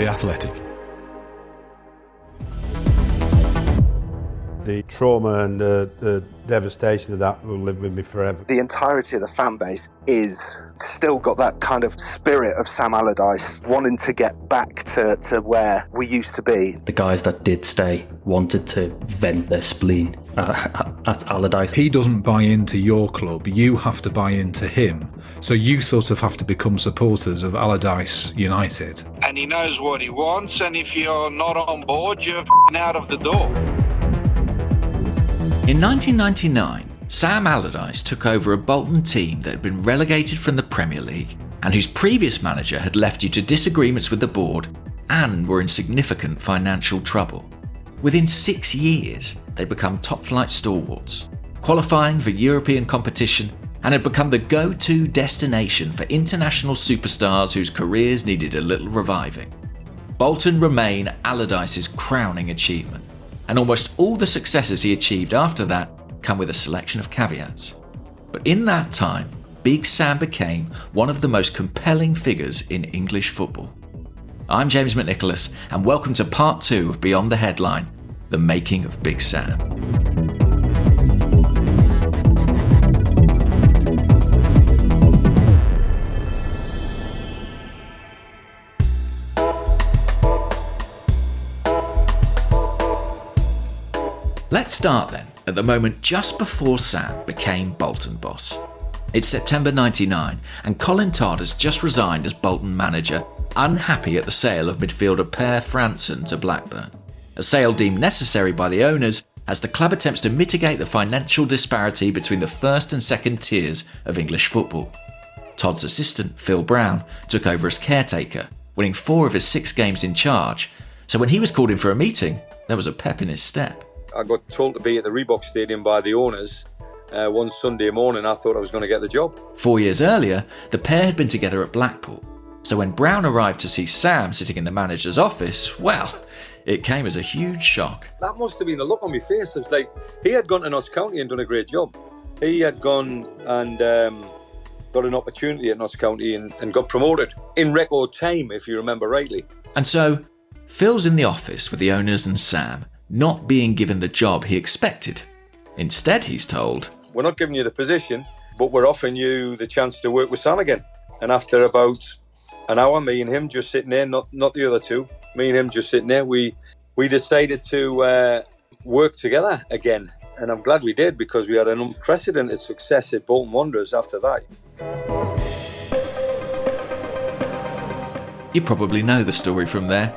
The Athletic. The trauma and the, the devastation of that will live with me forever. The entirety of the fan base is still got that kind of spirit of Sam Allardyce, wanting to get back to, to where we used to be. The guys that did stay wanted to vent their spleen uh, at Allardyce. He doesn't buy into your club, you have to buy into him. So you sort of have to become supporters of Allardyce United. And he knows what he wants, and if you're not on board, you're out of the door. In 1999, Sam Allardyce took over a Bolton team that had been relegated from the Premier League and whose previous manager had left due to disagreements with the board and were in significant financial trouble. Within six years, they'd become top flight stalwarts, qualifying for European competition, and had become the go to destination for international superstars whose careers needed a little reviving. Bolton remain Allardyce's crowning achievement and almost all the successes he achieved after that come with a selection of caveats. But in that time, Big Sam became one of the most compelling figures in English football. I'm James McNicholas, and welcome to part two of Beyond the Headline The Making of Big Sam. Let's start then at the moment just before Sam became Bolton boss. It's September 99, and Colin Todd has just resigned as Bolton manager, unhappy at the sale of midfielder Per Frandsen to Blackburn. A sale deemed necessary by the owners as the club attempts to mitigate the financial disparity between the first and second tiers of English football. Todd's assistant, Phil Brown, took over as caretaker, winning four of his six games in charge. So when he was called in for a meeting, there was a pep in his step. I got told to be at the Reebok Stadium by the owners uh, one Sunday morning. I thought I was going to get the job. Four years earlier, the pair had been together at Blackpool. So when Brown arrived to see Sam sitting in the manager's office, well, it came as a huge shock. That must have been the look on my face. It was like he had gone to Notts County and done a great job. He had gone and um, got an opportunity at Notts County and, and got promoted in record time, if you remember rightly. And so Phil's in the office with the owners and Sam, not being given the job he expected. Instead, he's told, We're not giving you the position, but we're offering you the chance to work with Sam again. And after about an hour, me and him just sitting there, not not the other two, me and him just sitting there, we we decided to uh, work together again. And I'm glad we did because we had an unprecedented success at Bolton Wanderers after that. You probably know the story from there.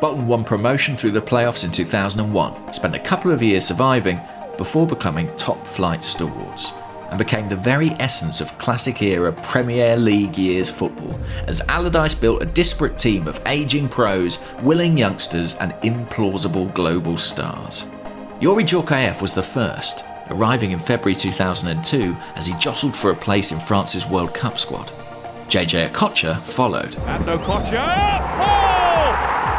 Bolton won promotion through the playoffs in 2001, spent a couple of years surviving before becoming top flight stalwarts, and became the very essence of classic era Premier League years football, as Allardyce built a disparate team of ageing pros, willing youngsters, and implausible global stars. Youri Djorkaeff was the first, arriving in February 2002 as he jostled for a place in France's World Cup squad. JJ Okocha followed. And Okocha! Oh!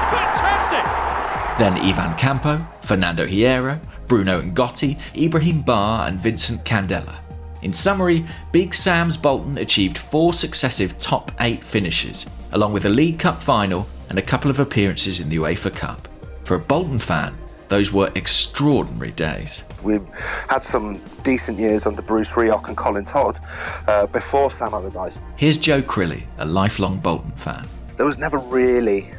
Fantastic! Then Ivan Campo, Fernando Hierro, Bruno N'Gotty, Ibrahim Ba, and Vincent Candela. In summary, Big Sam's Bolton achieved four successive top eight finishes, along with a League Cup final and a couple of appearances in the UEFA Cup. For a Bolton fan, those were extraordinary days. We've had some decent years under Bruce Rioch and Colin Todd uh, before Sam Allardyce. Here's Joe Crilly, a lifelong Bolton fan. There was never really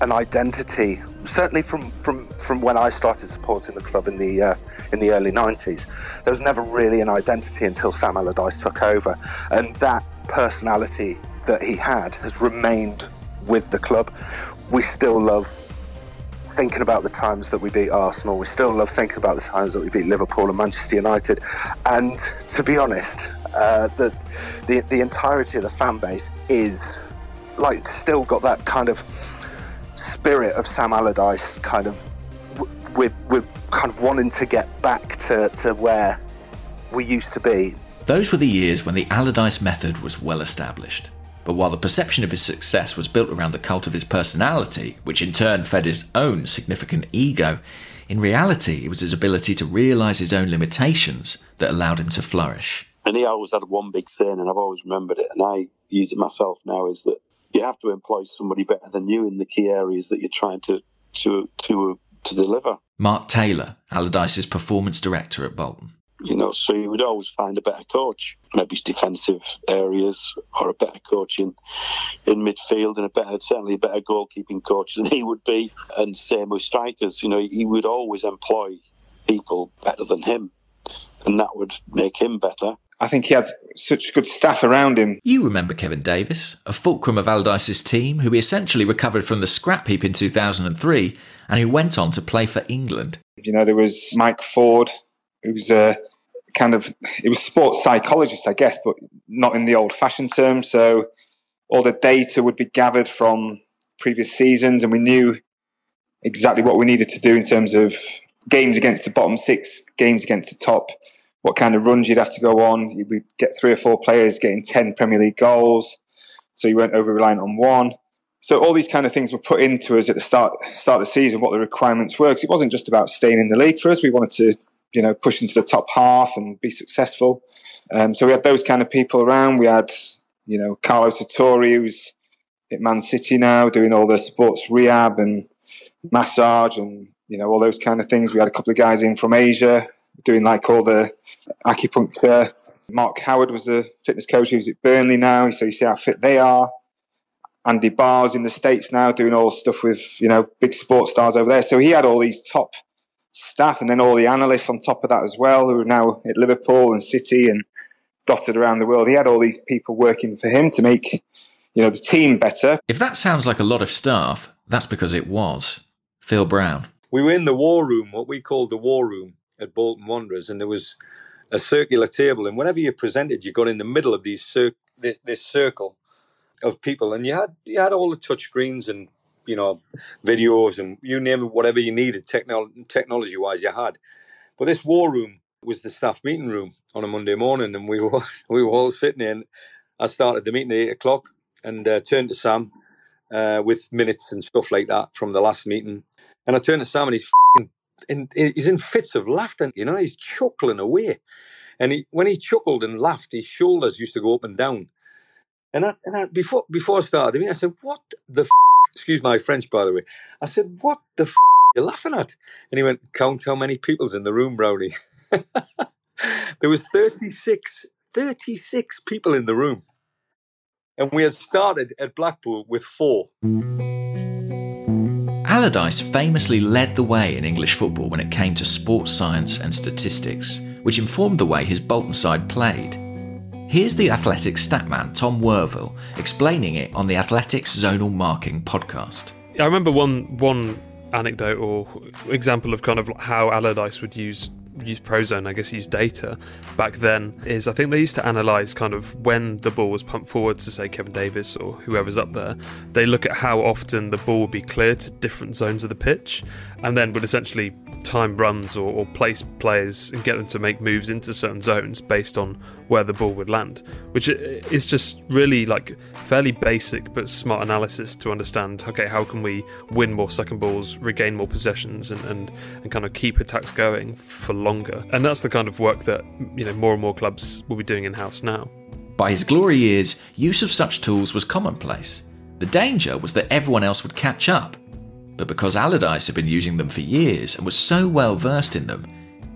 an identity. Certainly from, from, from when I started supporting the club in the uh, in the early 90s, there was never really an identity until Sam Allardyce took over, and that personality that he had has remained with the club. We still love thinking about the times that we beat Arsenal. We still love thinking about the times that we beat Liverpool and Manchester United. And to be honest, uh, the, the the entirety of the fan base is like still got that kind of spirit of Sam Allardyce, kind of we're, we're kind of wanting to get back to, to where we used to be. Those were the years when the Allardyce method was well established. But while the perception of his success was built around the cult of his personality, which in turn fed his own significant ego, in reality it was his ability to realise his own limitations that allowed him to flourish. And he always had one big saying, and I've always remembered it, and I use it myself now, is that you have to employ somebody better than you in the key areas that you're trying to to to to deliver. Mark Taylor, Allardyce's performance director at Bolton. You know, so you would always find a better coach, maybe it's defensive areas, or a better coach in, in midfield, and a better, certainly a better goalkeeping coach than he would be. And same with strikers. You know, he would always employ people better than him, and that would make him better. I think he had such good staff around him. You remember Kevin Davies, a fulcrum of Allardyce's team, who we essentially recovered from the scrap heap in 2003 and who went on to play for England. You know, there was Mike Forde, who was a kind of, he was sports psychologist, I guess, but not in the old fashioned term. So all the data would be gathered from previous seasons and we knew exactly what we needed to do in terms of games against the bottom six, games against the top what kind of runs you'd have to go on. We get three or four players getting 10 Premier League goals. So you weren't over reliant on one. So all these kind of things were put into us at the start, start of the season, what the requirements were. Because it wasn't just about staying in the league for us. We wanted to, you know, push into the top half and be successful. Um, so we had those kind of people around. We had, you know, Carlo Sartori, who's at Man City now, doing all the sports rehab and massage and, you know, all those kind of things. We had a couple of guys in from Asia doing like all the acupuncture. Mark Howard was the fitness coach who's at Burnley now, so you see how fit they are. Andy Barr's in the States now doing all stuff with, you know, big sports stars over there. So he had all these top staff and then all the analysts on top of that as well, who are now at Liverpool and City and dotted around the world. He had all these people working for him to make, you know, the team better. If that sounds like a lot of staff, that's because it was. Phil Brown. We were in the war room, what we called the war room at Bolton Wanderers, and there was a circular table, and whenever you presented, you got in the middle of these cir- this, this circle of people, and you had you had all the touch screens and you know videos and you name it, whatever you needed techno- technology wise, you had. But this war room was the staff meeting room on a Monday morning, and we were we were all sitting. And I started the meeting at eight o'clock and uh, turned to Sam uh, with minutes and stuff like that from the last meeting. And I turned to Sam and he's in, he's in fits of laughter. You know, he's chuckling away. And he, when he chuckled and laughed, his shoulders used to go up and down. And, I, and I, before before I started, I mean, I said, "What the? F-? Excuse my French, by the way." I said, "What the? F- are you laughing at?" And he went, "Count how many people's in the room, Brownie." there was 36, 36 people in the room, and we had started at Blackpool with four. Allardyce famously led the way in English football when it came to sports science and statistics, which informed the way his Bolton side played. Here's the Athletics statman Tom Worville explaining it on the Athletics Zonal Marking podcast. I remember one one anecdote or example of kind of how Allardyce would use use Prozone, I guess use data back then, is I think they used to analyse kind of when the ball was pumped forward to say Kevin Davies or whoever's up there. They look at how often the ball would be cleared to different zones of the pitch and then would essentially time runs or, or place players and get them to make moves into certain zones based on where the ball would land, which is just really like fairly basic but smart analysis to understand okay, how can we win more second balls, regain more possessions, and, and, and kind of keep attacks going for longer. And that's the kind of work that you know more and more clubs will be doing in house now. By his glory years, use of such tools was commonplace. The danger was that everyone else would catch up but because Allardyce had been using them for years and was so well versed in them,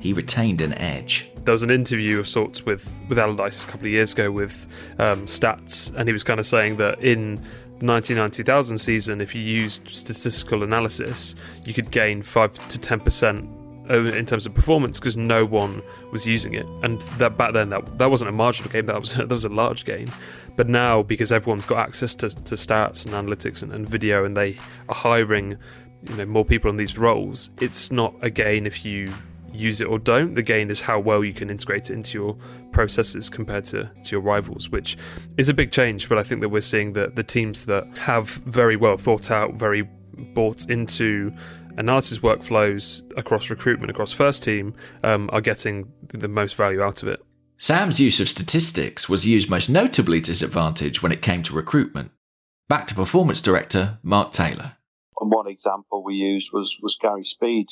he retained an edge. There was an interview of sorts with, with Allardyce a couple of years ago with um, stats, and he was kind of saying that in the 1990 season, if you used statistical analysis, you could gain 5 to 10% Uh, in terms of performance because no one was using it. And that back then that that wasn't a marginal game. that was that was a large game. But now because everyone's got access to, to stats and analytics and, and video and they are hiring you know more people in these roles, it's not a gain if you use it or don't. The gain is how well you can integrate it into your processes compared to, to your rivals, which is a big change. But I think that we're seeing that the teams that have very well thought out, very bought into analysis workflows across recruitment, across first team, um, are getting the most value out of it. Sam's use of statistics was used most notably to his advantage when it came to recruitment. Back to performance director Mark Taylor. And one example we used was, was Gary Speed.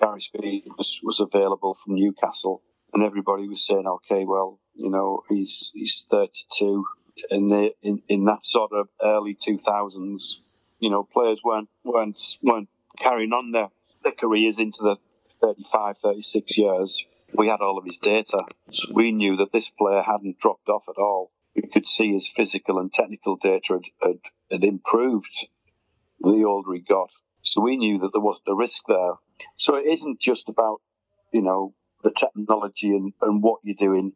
Gary Speed was, was available from Newcastle, and everybody was saying, okay, well, you know, he's he's 32. In the in, in that sort of early 2000s, you know, players weren't weren't weren't carrying on their, their careers into the 35, 36 years. We had all of his data. So we knew that this player hadn't dropped off at all. We could see his physical and technical data had, had, had improved the older he got. So we knew that there wasn't a risk there. So it isn't just about, you know, the technology and, and what you're doing.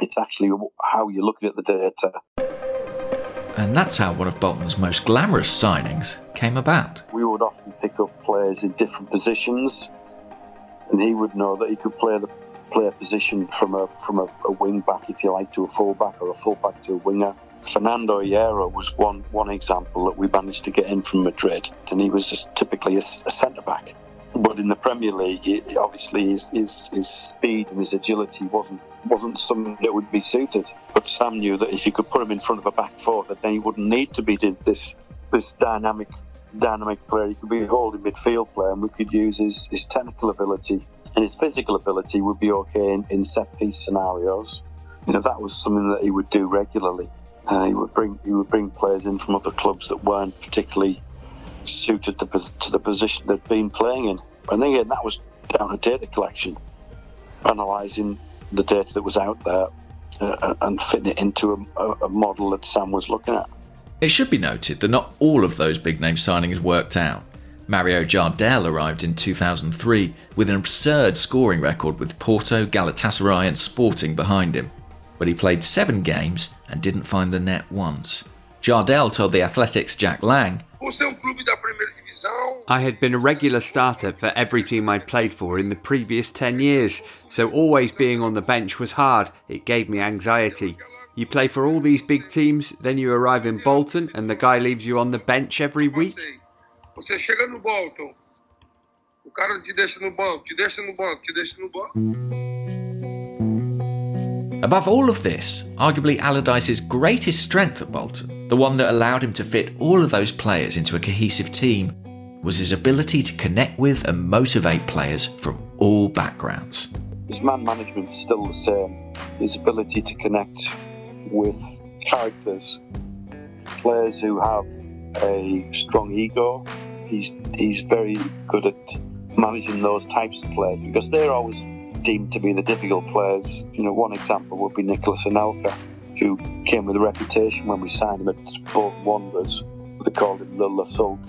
It's actually how you're looking at the data. And that's how one of Bolton's most glamorous signings came about. We would often pick up players in different positions, and he would know that he could play the player position from a from a, a wing back, if you like, to a full back, or a full back to a winger. Fernando Hierro was one one example that we managed to get in from Madrid, and he was just typically a, a centre back. But in the Premier League, it, obviously his, his, his speed and his agility wasn't wasn't something that would be suited. But Sam knew that if you could put him in front of a back four, that then he wouldn't need to be this this dynamic dynamic player. He could be a holding midfield player, and we could use his, his technical ability and his physical ability would be okay in, in set piece scenarios. You know that was something that he would do regularly. Uh, he would bring he would bring players in from other clubs that weren't particularly suited to, to the position they'd been playing in. And then again, that was down to data collection, analysing the data that was out there uh, and fitting it into a, a model that Sam was looking at. It should be noted that not all of those big name signings worked out. Mario Jardel arrived in 2003 with an absurd scoring record with Porto, Galatasaray, and Sporting behind him, but he played seven games and didn't find the net once. Jardel told the Athletic's Jack Lang I had been a regular starter for every team I'd played for in the previous 10 years, so always being on the bench was hard. It gave me anxiety. You play for all these big teams, then you arrive in Bolton and the guy leaves you on the bench every week. Você chega no Bolton, o cara te deixa no banco, te deixa no banco, te deixa no banco. Above all of this, arguably Allardyce's greatest strength at Bolton, the one that allowed him to fit all of those players into a cohesive team, was his ability to connect with and motivate players from all backgrounds. His man management is still the same. His ability to connect with characters, players who have a strong ego. He's he's very good at managing those types of players because they're always deemed to be the difficult players. You know, one example would be Nicolas Anelka, who came with a reputation when we signed him at Bolton Wanderers. They called him the Le Sulk,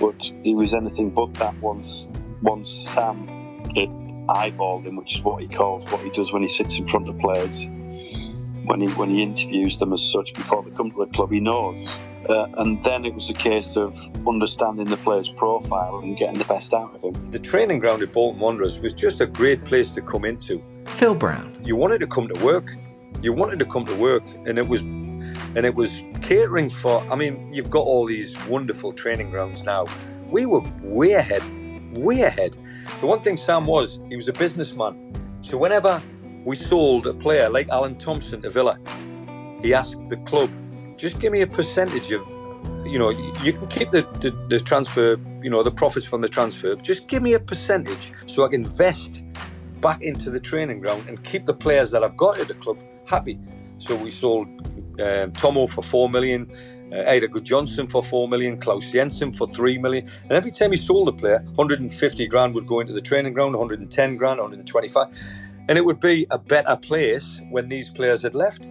but he was anything but that once once Sam had eyeballed him, which is what he calls what he does when he sits in front of players. When he when he interviews them as such before they come to the club, he knows. Uh, and then it was a case of understanding the player's profile and getting the best out of him. The training ground at Bolton Wanderers was just a great place to come into. Phil Brown. You wanted to come to work. You wanted to come to work, and it was, and it was catering for. I mean, you've got all these wonderful training grounds now. We were way ahead, way ahead. The one thing Sam was, he was a businessman. So whenever we sold a player like Alan Thompson to Villa, he asked the club just give me a percentage of you know you can keep the, the, the, transfer you know the profits from the transfer just give me a percentage so i can invest back into the training ground and keep the players that i've got at the club happy so we sold um, tomo for 4 million uh, Eidur Gudjohnsen for 4 million, Claus Jensen for 3 million. And every time he sold a player, 150 grand would go into the training ground, 110 grand, 125. And it would be a better place when these players had left.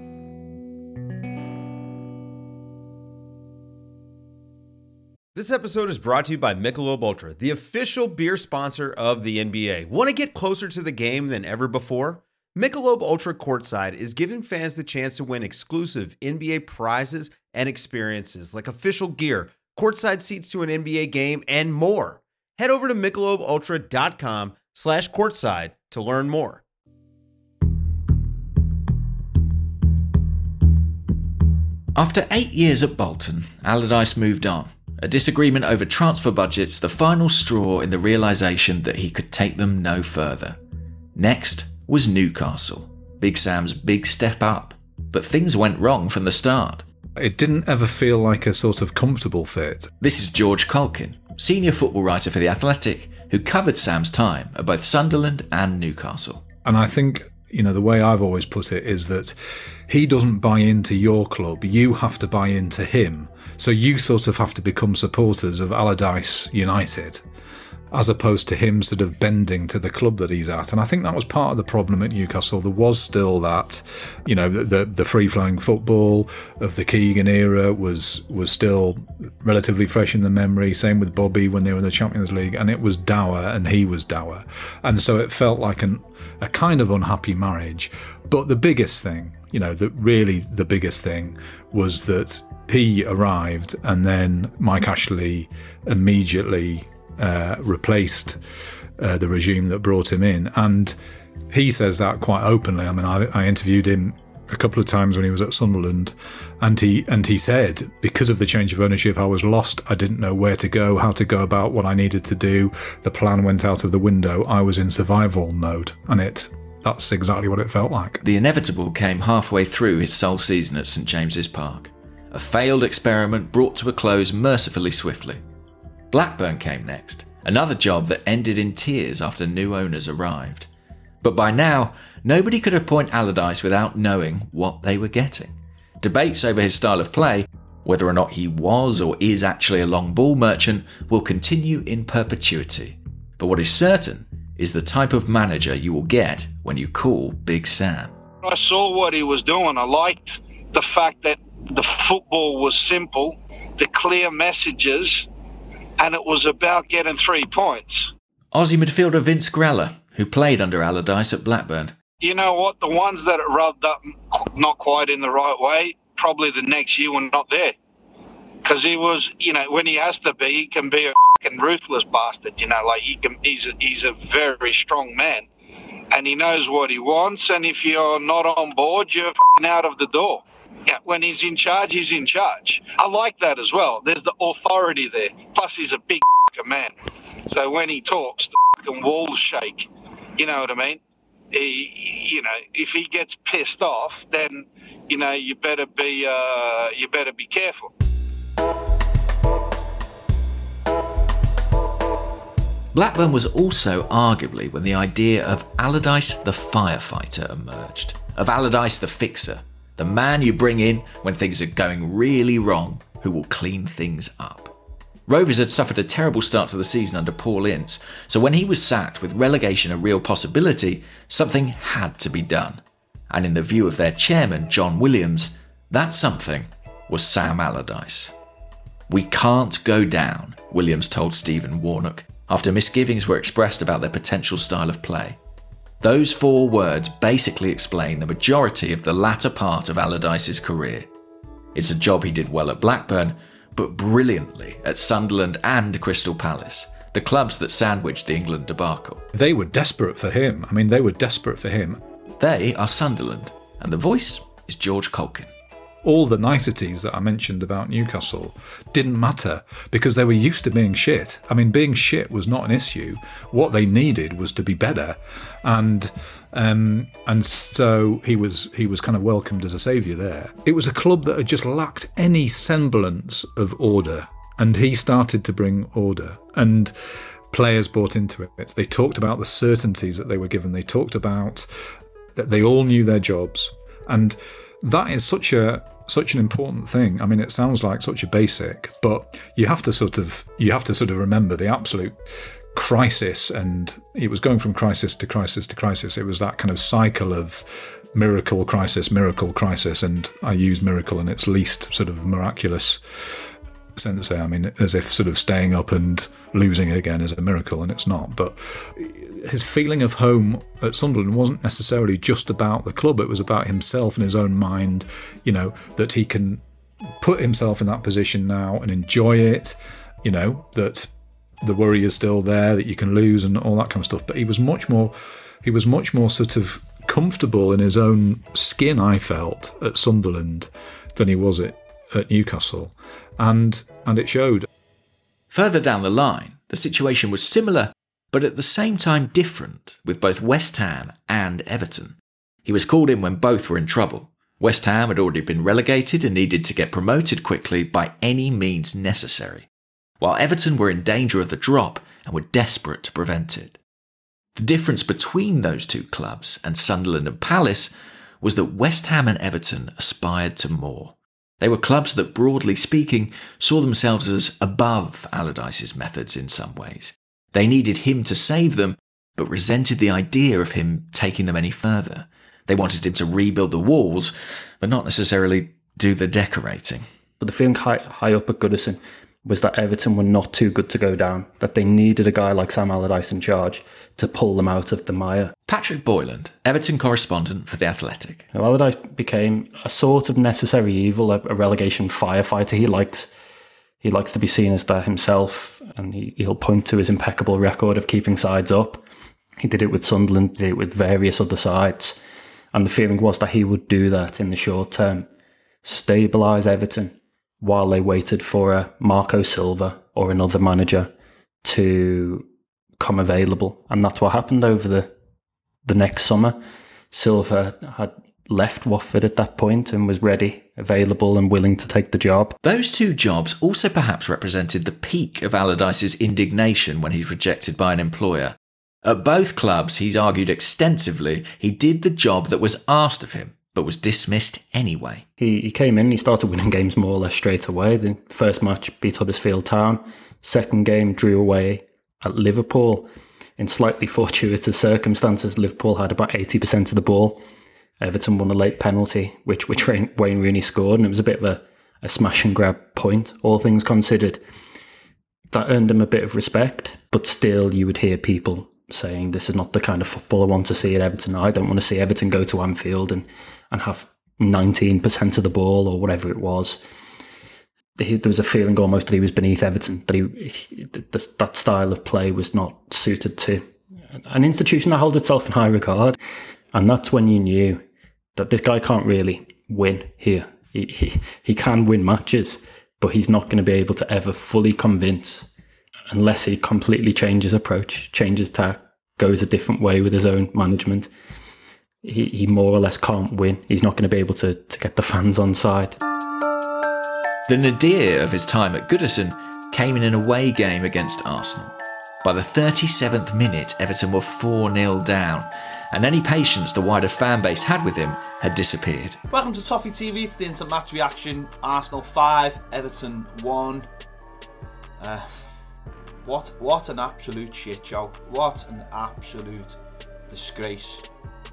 This episode is brought to you by Michelob Ultra, the official beer sponsor of the NBA. Want to get closer to the game than ever before? Michelob Ultra Courtside is giving fans the chance to win exclusive NBA prizes and experiences like official gear, courtside seats to an NBA game, and more. Head over to michelobultra.com slash courtside to learn more. After eight years at Bolton, Allardyce moved on. A disagreement over transfer budgets, the final straw in the realisation that he could take them no further. Next was Newcastle, Big Sam's big step up. But things went wrong from the start. It didn't ever feel like a sort of comfortable fit. This is George Caulkin, senior football writer for The Athletic, who covered Sam's time at both Sunderland and Newcastle. And I think, you know, the way I've always put it is that he doesn't buy into your club, you have to buy into him. So you sort of have to become supporters of Allardyce United as opposed to him sort of bending to the club that he's at. And I think that was part of the problem at Newcastle. There was still that, you know, the the free flowing football of the Keegan era was was still relatively fresh in the memory. Same with Bobby when they were in the Champions League, and it was dour, and he was dour, and so it felt like an a kind of unhappy marriage. But the biggest thing, you know, that really the biggest thing was that he arrived, and then Mike Ashley immediately uh, replaced uh, the regime that brought him in. And he says that quite openly. I mean, I, I, interviewed him a couple of times when he was at Sunderland, and he and he said because of the change of ownership, I was lost. I didn't know where to go, how to go about what I needed to do. The plan went out of the window. I was in survival mode, and it. That's exactly what it felt like. The inevitable came halfway through his sole season at St James's Park. A failed experiment brought to a close mercifully swiftly. Blackburn came next, another job that ended in tears after new owners arrived. But by now, nobody could appoint Allardyce without knowing what they were getting. Debates over his style of play, whether or not he was or is actually a long ball merchant, will continue in perpetuity. But what is certain is the type of manager you will get when you call Big Sam. I saw what he was doing. I liked the fact that the football was simple, the clear messages, and it was about getting three points. Aussie midfielder Vince Grella, who played under Allardyce at Blackburn. You know what? The ones that rubbed up not quite in the right way, probably the next year were not there. Because he was, you know, when he has to be, he can be a fucking ruthless bastard. You know, like he can, he's a, he's a very strong man, and he knows what he wants. And if you're not on board, you're out of the door. Yeah, when he's in charge, he's in charge. I like that as well. There's the authority there. Plus, he's a big man. So when he talks, the walls shake. You know what I mean? He, you know, if he gets pissed off, then you know you better be uh, you better be careful. Blackburn was also arguably when the idea of Allardyce the firefighter emerged, of Allardyce the fixer, the man you bring in when things are going really wrong, who will clean things up. Rovers had suffered a terrible start to the season under Paul Ince, so when he was sacked with relegation a real possibility, something had to be done. And in the view of their chairman, John Williams, that something was Sam Allardyce. We can't go down, Williams told Stephen Warnock after misgivings were expressed about their potential style of play. Those four words basically explain the majority of the latter part of Allardyce's career. It's a job he did well at Blackburn, but brilliantly at Sunderland and Crystal Palace, the clubs that sandwiched the England debacle. They were desperate for him. I mean, they were desperate for him. They are Sunderland, and the voice is George Caulkin all the niceties that I mentioned about Newcastle didn't matter because they were used to being shit. I mean, being shit was not an issue. What they needed was to be better, and um, and so he was he was kind of welcomed as a saviour there. It was a club that had just lacked any semblance of order, and he started to bring order and. Players bought into it. They talked about the certainties that they were given. They talked about that they all knew their jobs. And that is such a such an important thing. I mean, it sounds like such a basic, but you have to sort of you have to sort of remember the absolute crisis, and it was going from crisis to crisis to crisis. It was that kind of cycle of miracle, crisis, miracle, crisis, and I use miracle in its least sort of miraculous sense there. I mean, as if sort of staying up and losing again is a miracle, and it's not. But his feeling of home at Sunderland wasn't necessarily just about the club, it was about himself and his own mind, you know, that he can put himself in that position now and enjoy it, you know, that the worry is still there that you can lose and all that kind of stuff. But he was much more, he was much more sort of comfortable in his own skin. I felt at Sunderland than he was at, at Newcastle, and and it showed. Further down the line, the situation was similar, but at the same time different, with both West Ham and Everton. He was called in when both were in trouble. West Ham had already been relegated and needed to get promoted quickly by any means necessary, while Everton were in danger of the drop and were desperate to prevent it. The difference between those two clubs and Sunderland and Palace was that West Ham and Everton aspired to more. They were clubs that, broadly speaking, saw themselves as above Allardyce's methods in some ways. They needed him to save them, but resented the idea of him taking them any further. They wanted him to rebuild the walls, but not necessarily do the decorating. But the feeling high, high up at Goodison was that Everton were not too good to go down, that they needed a guy like Sam Allardyce in charge to pull them out of the mire. Patrick Boyland, Everton correspondent for The Athletic. Now, Allardyce became a sort of necessary evil, a, relegation firefighter. He likes he likes to be seen as that himself, and he, he'll point to his impeccable record of keeping sides up. He did it with Sunderland, did it with various other sides, and the feeling was that he would do that in the short term, stabilise Everton, while they waited for a Marco Silva or another manager to come available. And that's what happened over the the next summer. Silva had left Watford at that point and was ready, available, and willing to take the job. Those two jobs also perhaps represented the peak of Allardyce's indignation when he's rejected by an employer. At both clubs, he's argued extensively he did the job that was asked of him but was dismissed anyway. He, he came in, he started winning games more or less straight away. The first match beat Huddersfield Town, second game drew away at Liverpool. In slightly fortuitous circumstances, Liverpool had about 80% of the ball. Everton won a late penalty, which, which Wayne Rooney scored, and it was a bit of a, a smash and grab point, all things considered. That earned him a bit of respect, but still, you would hear people saying, This is not the kind of football I want to see at Everton. I don't want to see Everton go to Anfield and and have 19% of the ball or whatever it was. There was a feeling almost that he was beneath Everton, that he, he that style of play was not suited to an institution that held itself in high regard. And that's when you knew that this guy can't really win here. He, he, he can win matches, but he's not going to be able to ever fully convince unless he completely changes approach, changes tack, goes a different way with his own management he, he more or less can't win. He's not going to be able to, to get the fans on side. The nadir of his time at Goodison came in an away game against Arsenal. By the 37th minute, Everton were 4 0 down, and any patience the wider fan base had with him had disappeared. Welcome to Toffee TV to the instant match reaction. Arsenal 5, Everton 1. Uh, what, what an absolute shit show. What an absolute disgrace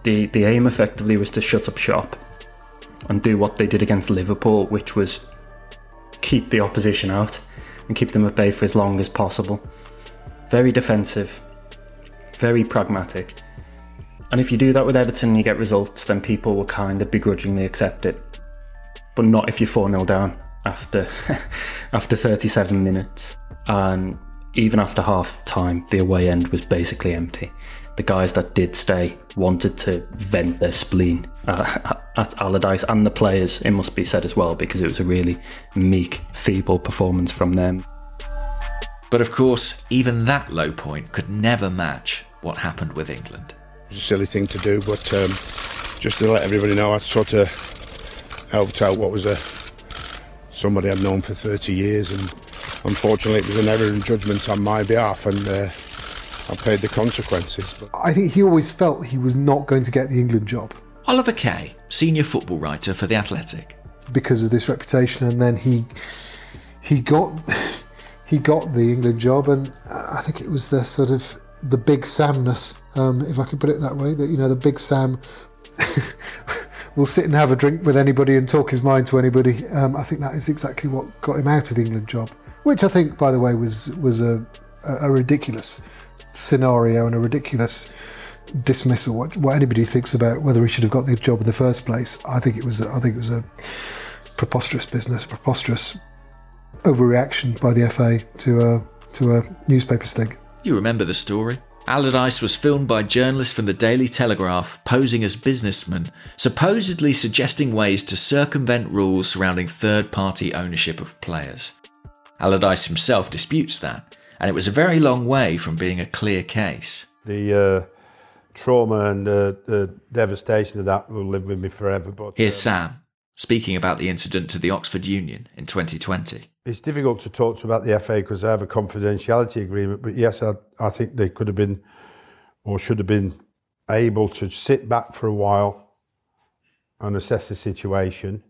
the the aim effectively was to shut up shop and do what they did against Liverpool, which was keep the opposition out and keep them at bay for as long as possible. Very defensive, very pragmatic. And if you do that with Everton and you get results, then people will kind of begrudgingly accept it. But not if you're 4 0 down after after 37 minutes. And even after half time, the away end was basically empty the guys that did stay wanted to vent their spleen uh, at Allardyce and the players, it must be said as well, because it was a really meek, feeble performance from them. But of course, even that low point could never match what happened with England. It was a silly thing to do, but um, just to let everybody know, I sort of helped out what was a somebody I'd known for 30 years, and unfortunately, it was an error in judgment on my behalf, and. Uh, I paid the consequences. But... I think he always felt he was not going to get the England job. Oliver Kay, senior football writer for The Athletic. Because of this reputation, and then he he got he got the England job, and I think it was the sort of the big Samness, um, if I could put it that way. That you know, the big Sam will sit and have a drink with anybody and talk his mind to anybody. Um, I think that is exactly what got him out of the England job, which I think, by the way, was was a, a ridiculous scenario and a ridiculous dismissal. What, what anybody thinks about whether he should have got the job in the first place, I think it was. I think it was a preposterous business, preposterous overreaction by the FA to uh, to a newspaper sting. You remember the story? Allardyce was filmed by journalists from the Daily Telegraph posing as businessmen, supposedly suggesting ways to circumvent rules surrounding third party ownership of players. Allardyce himself disputes that, and it was a very long way from being a clear case. The uh, trauma and the, the devastation of that will live with me forever. But Here's uh, Sam speaking about the incident to the Oxford Union in 2020. It's difficult to talk to about the FA because I have a confidentiality agreement. But yes, I, I think they could have been or should have been able to sit back for a while and assess the situation,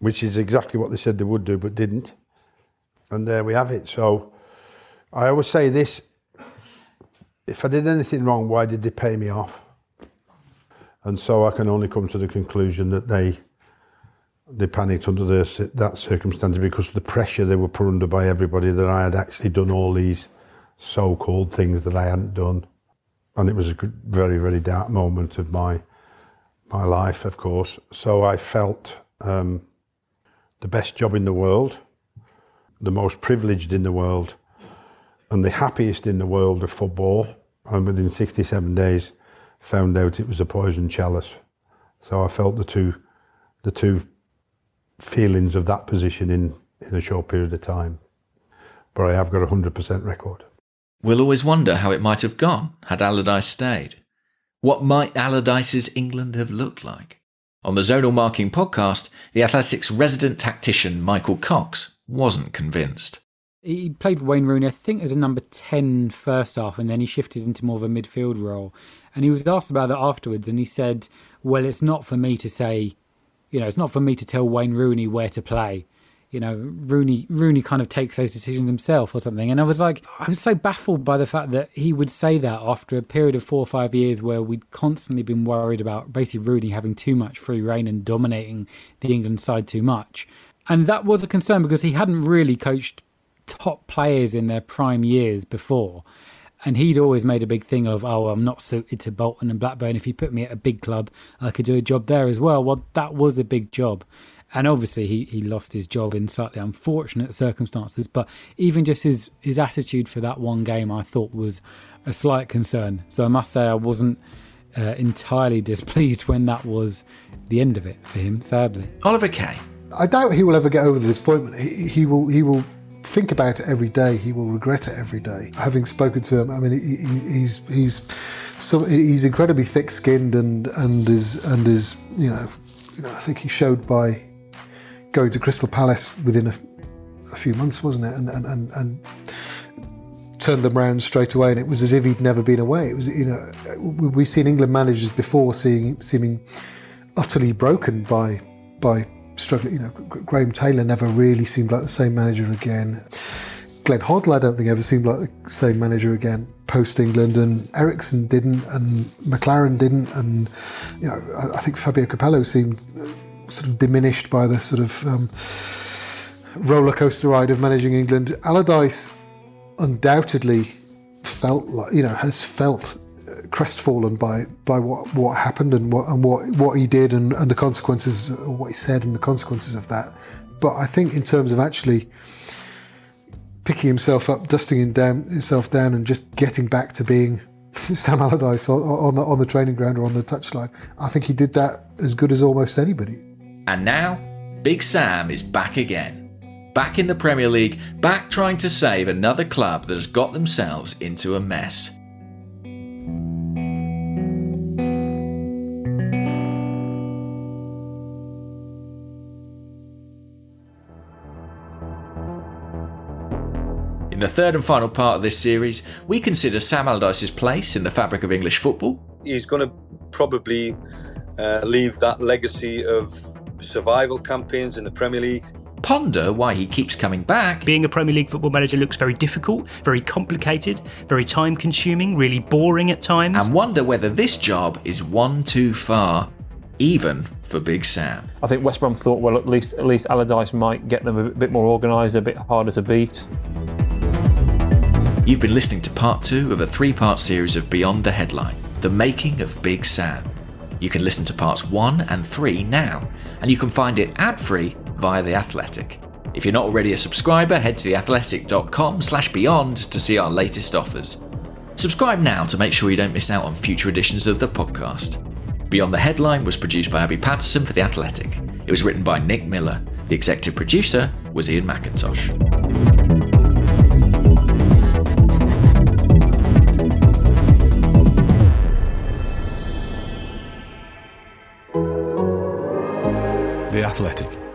which is exactly what they said they would do, but didn't. And there we have it. So I always say this if I did anything wrong, why did they pay me off? And so I can only come to the conclusion that they they panicked under the, that circumstance because of the pressure they were put under by everybody that I had actually done all these so-called things that I hadn't done, and it was a very very dark moment of my my life, of course. So I felt um, the best job in the world, the most privileged in the world, and the happiest in the world of football. And within 67 days, found out it was a poison chalice. So I felt the two, the two feelings of that position in, in a short period of time. But I have got a 100% record. We'll always wonder how it might have gone had Allardyce stayed. What might Allardyce's England have looked like? On the Zonal Marking podcast, the Athletics resident tactician Michael Cox wasn't convinced. He played Wayne Rooney, I think, as a number 10 first half, and then he shifted into more of a midfield role. And he was asked about that afterwards, and he said, Well, it's not for me to say, you know, it's not for me to tell Wayne Rooney where to play. You know, Rooney Rooney kind of takes those decisions himself or something. And I was like, I was so baffled by the fact that he would say that after a period of four or five years where we'd constantly been worried about basically Rooney having too much free reign and dominating the England side too much. And that was a concern because he hadn't really coached top players in their prime years before. And he'd always made a big thing of, oh, I'm not suited to Bolton and Blackburn. If you put me at a big club, I could do a job there as well. Well, that was a big job. And obviously, he, he lost his job in slightly unfortunate circumstances. But even just his, his attitude for that one game, I thought was a slight concern. So I must say, I wasn't uh, entirely displeased when that was the end of it for him, sadly. Oliver Kay. I doubt he will ever get over the disappointment. He, he will. He will think about it every day. He will regret it every day. Having spoken to him, I mean, he, he's he's so he's incredibly thick-skinned and and is and is you know, you know, I think he showed by going to Crystal Palace within a, a few months, wasn't it? And and and. and turned them around straight away, and it was as if he'd never been away. It was, you know, we've seen England managers before seeing seeming utterly broken by by struggling. You know, Graham Taylor never really seemed like the same manager again. Glenn Hoddle, I don't think ever seemed like the same manager again post England, and Eriksson didn't, and McClaren didn't, and you know, I, I think Fabio Capello seemed sort of diminished by the sort of um, roller coaster ride of managing England. Allardyce undoubtedly felt like you know has felt crestfallen by by what what happened and what and what what he did and, and the consequences or what he said and the consequences of that. But I think in terms of actually picking himself up, dusting him down, himself down, and just getting back to being Sam Allardyce on, on the on the training ground or on the touchline, I think he did that as good as almost anybody. And now, Big Sam is back again. Back in the Premier League, back trying to save another club that has got themselves into a mess. In the third and final part of this series, we consider Sam Allardyce's place in the fabric of English football. He's going to probably uh, leave that legacy of survival campaigns in the Premier League. Ponder why he keeps coming back. Being a Premier League football manager looks very difficult, very complicated, very time consuming, really boring at times. And wonder whether this job is one too far, even for Big Sam. I think West Brom thought, well, at least at least Allardyce might get them a bit more organised, a bit harder to beat. You've been listening to part two of a three part series of Beyond the Headline The Making of Big Sam. You can listen to parts one and three now, and you can find it ad free via The Athletic. If you're not already a subscriber, head to theathletic.com slash beyond to see our latest offers. Subscribe now to make sure you don't miss out on future editions of the podcast. Beyond the Headline was produced by Abby Patterson for The Athletic. It was written by Nick Miller. The executive producer was Ian McIntosh. Athletic.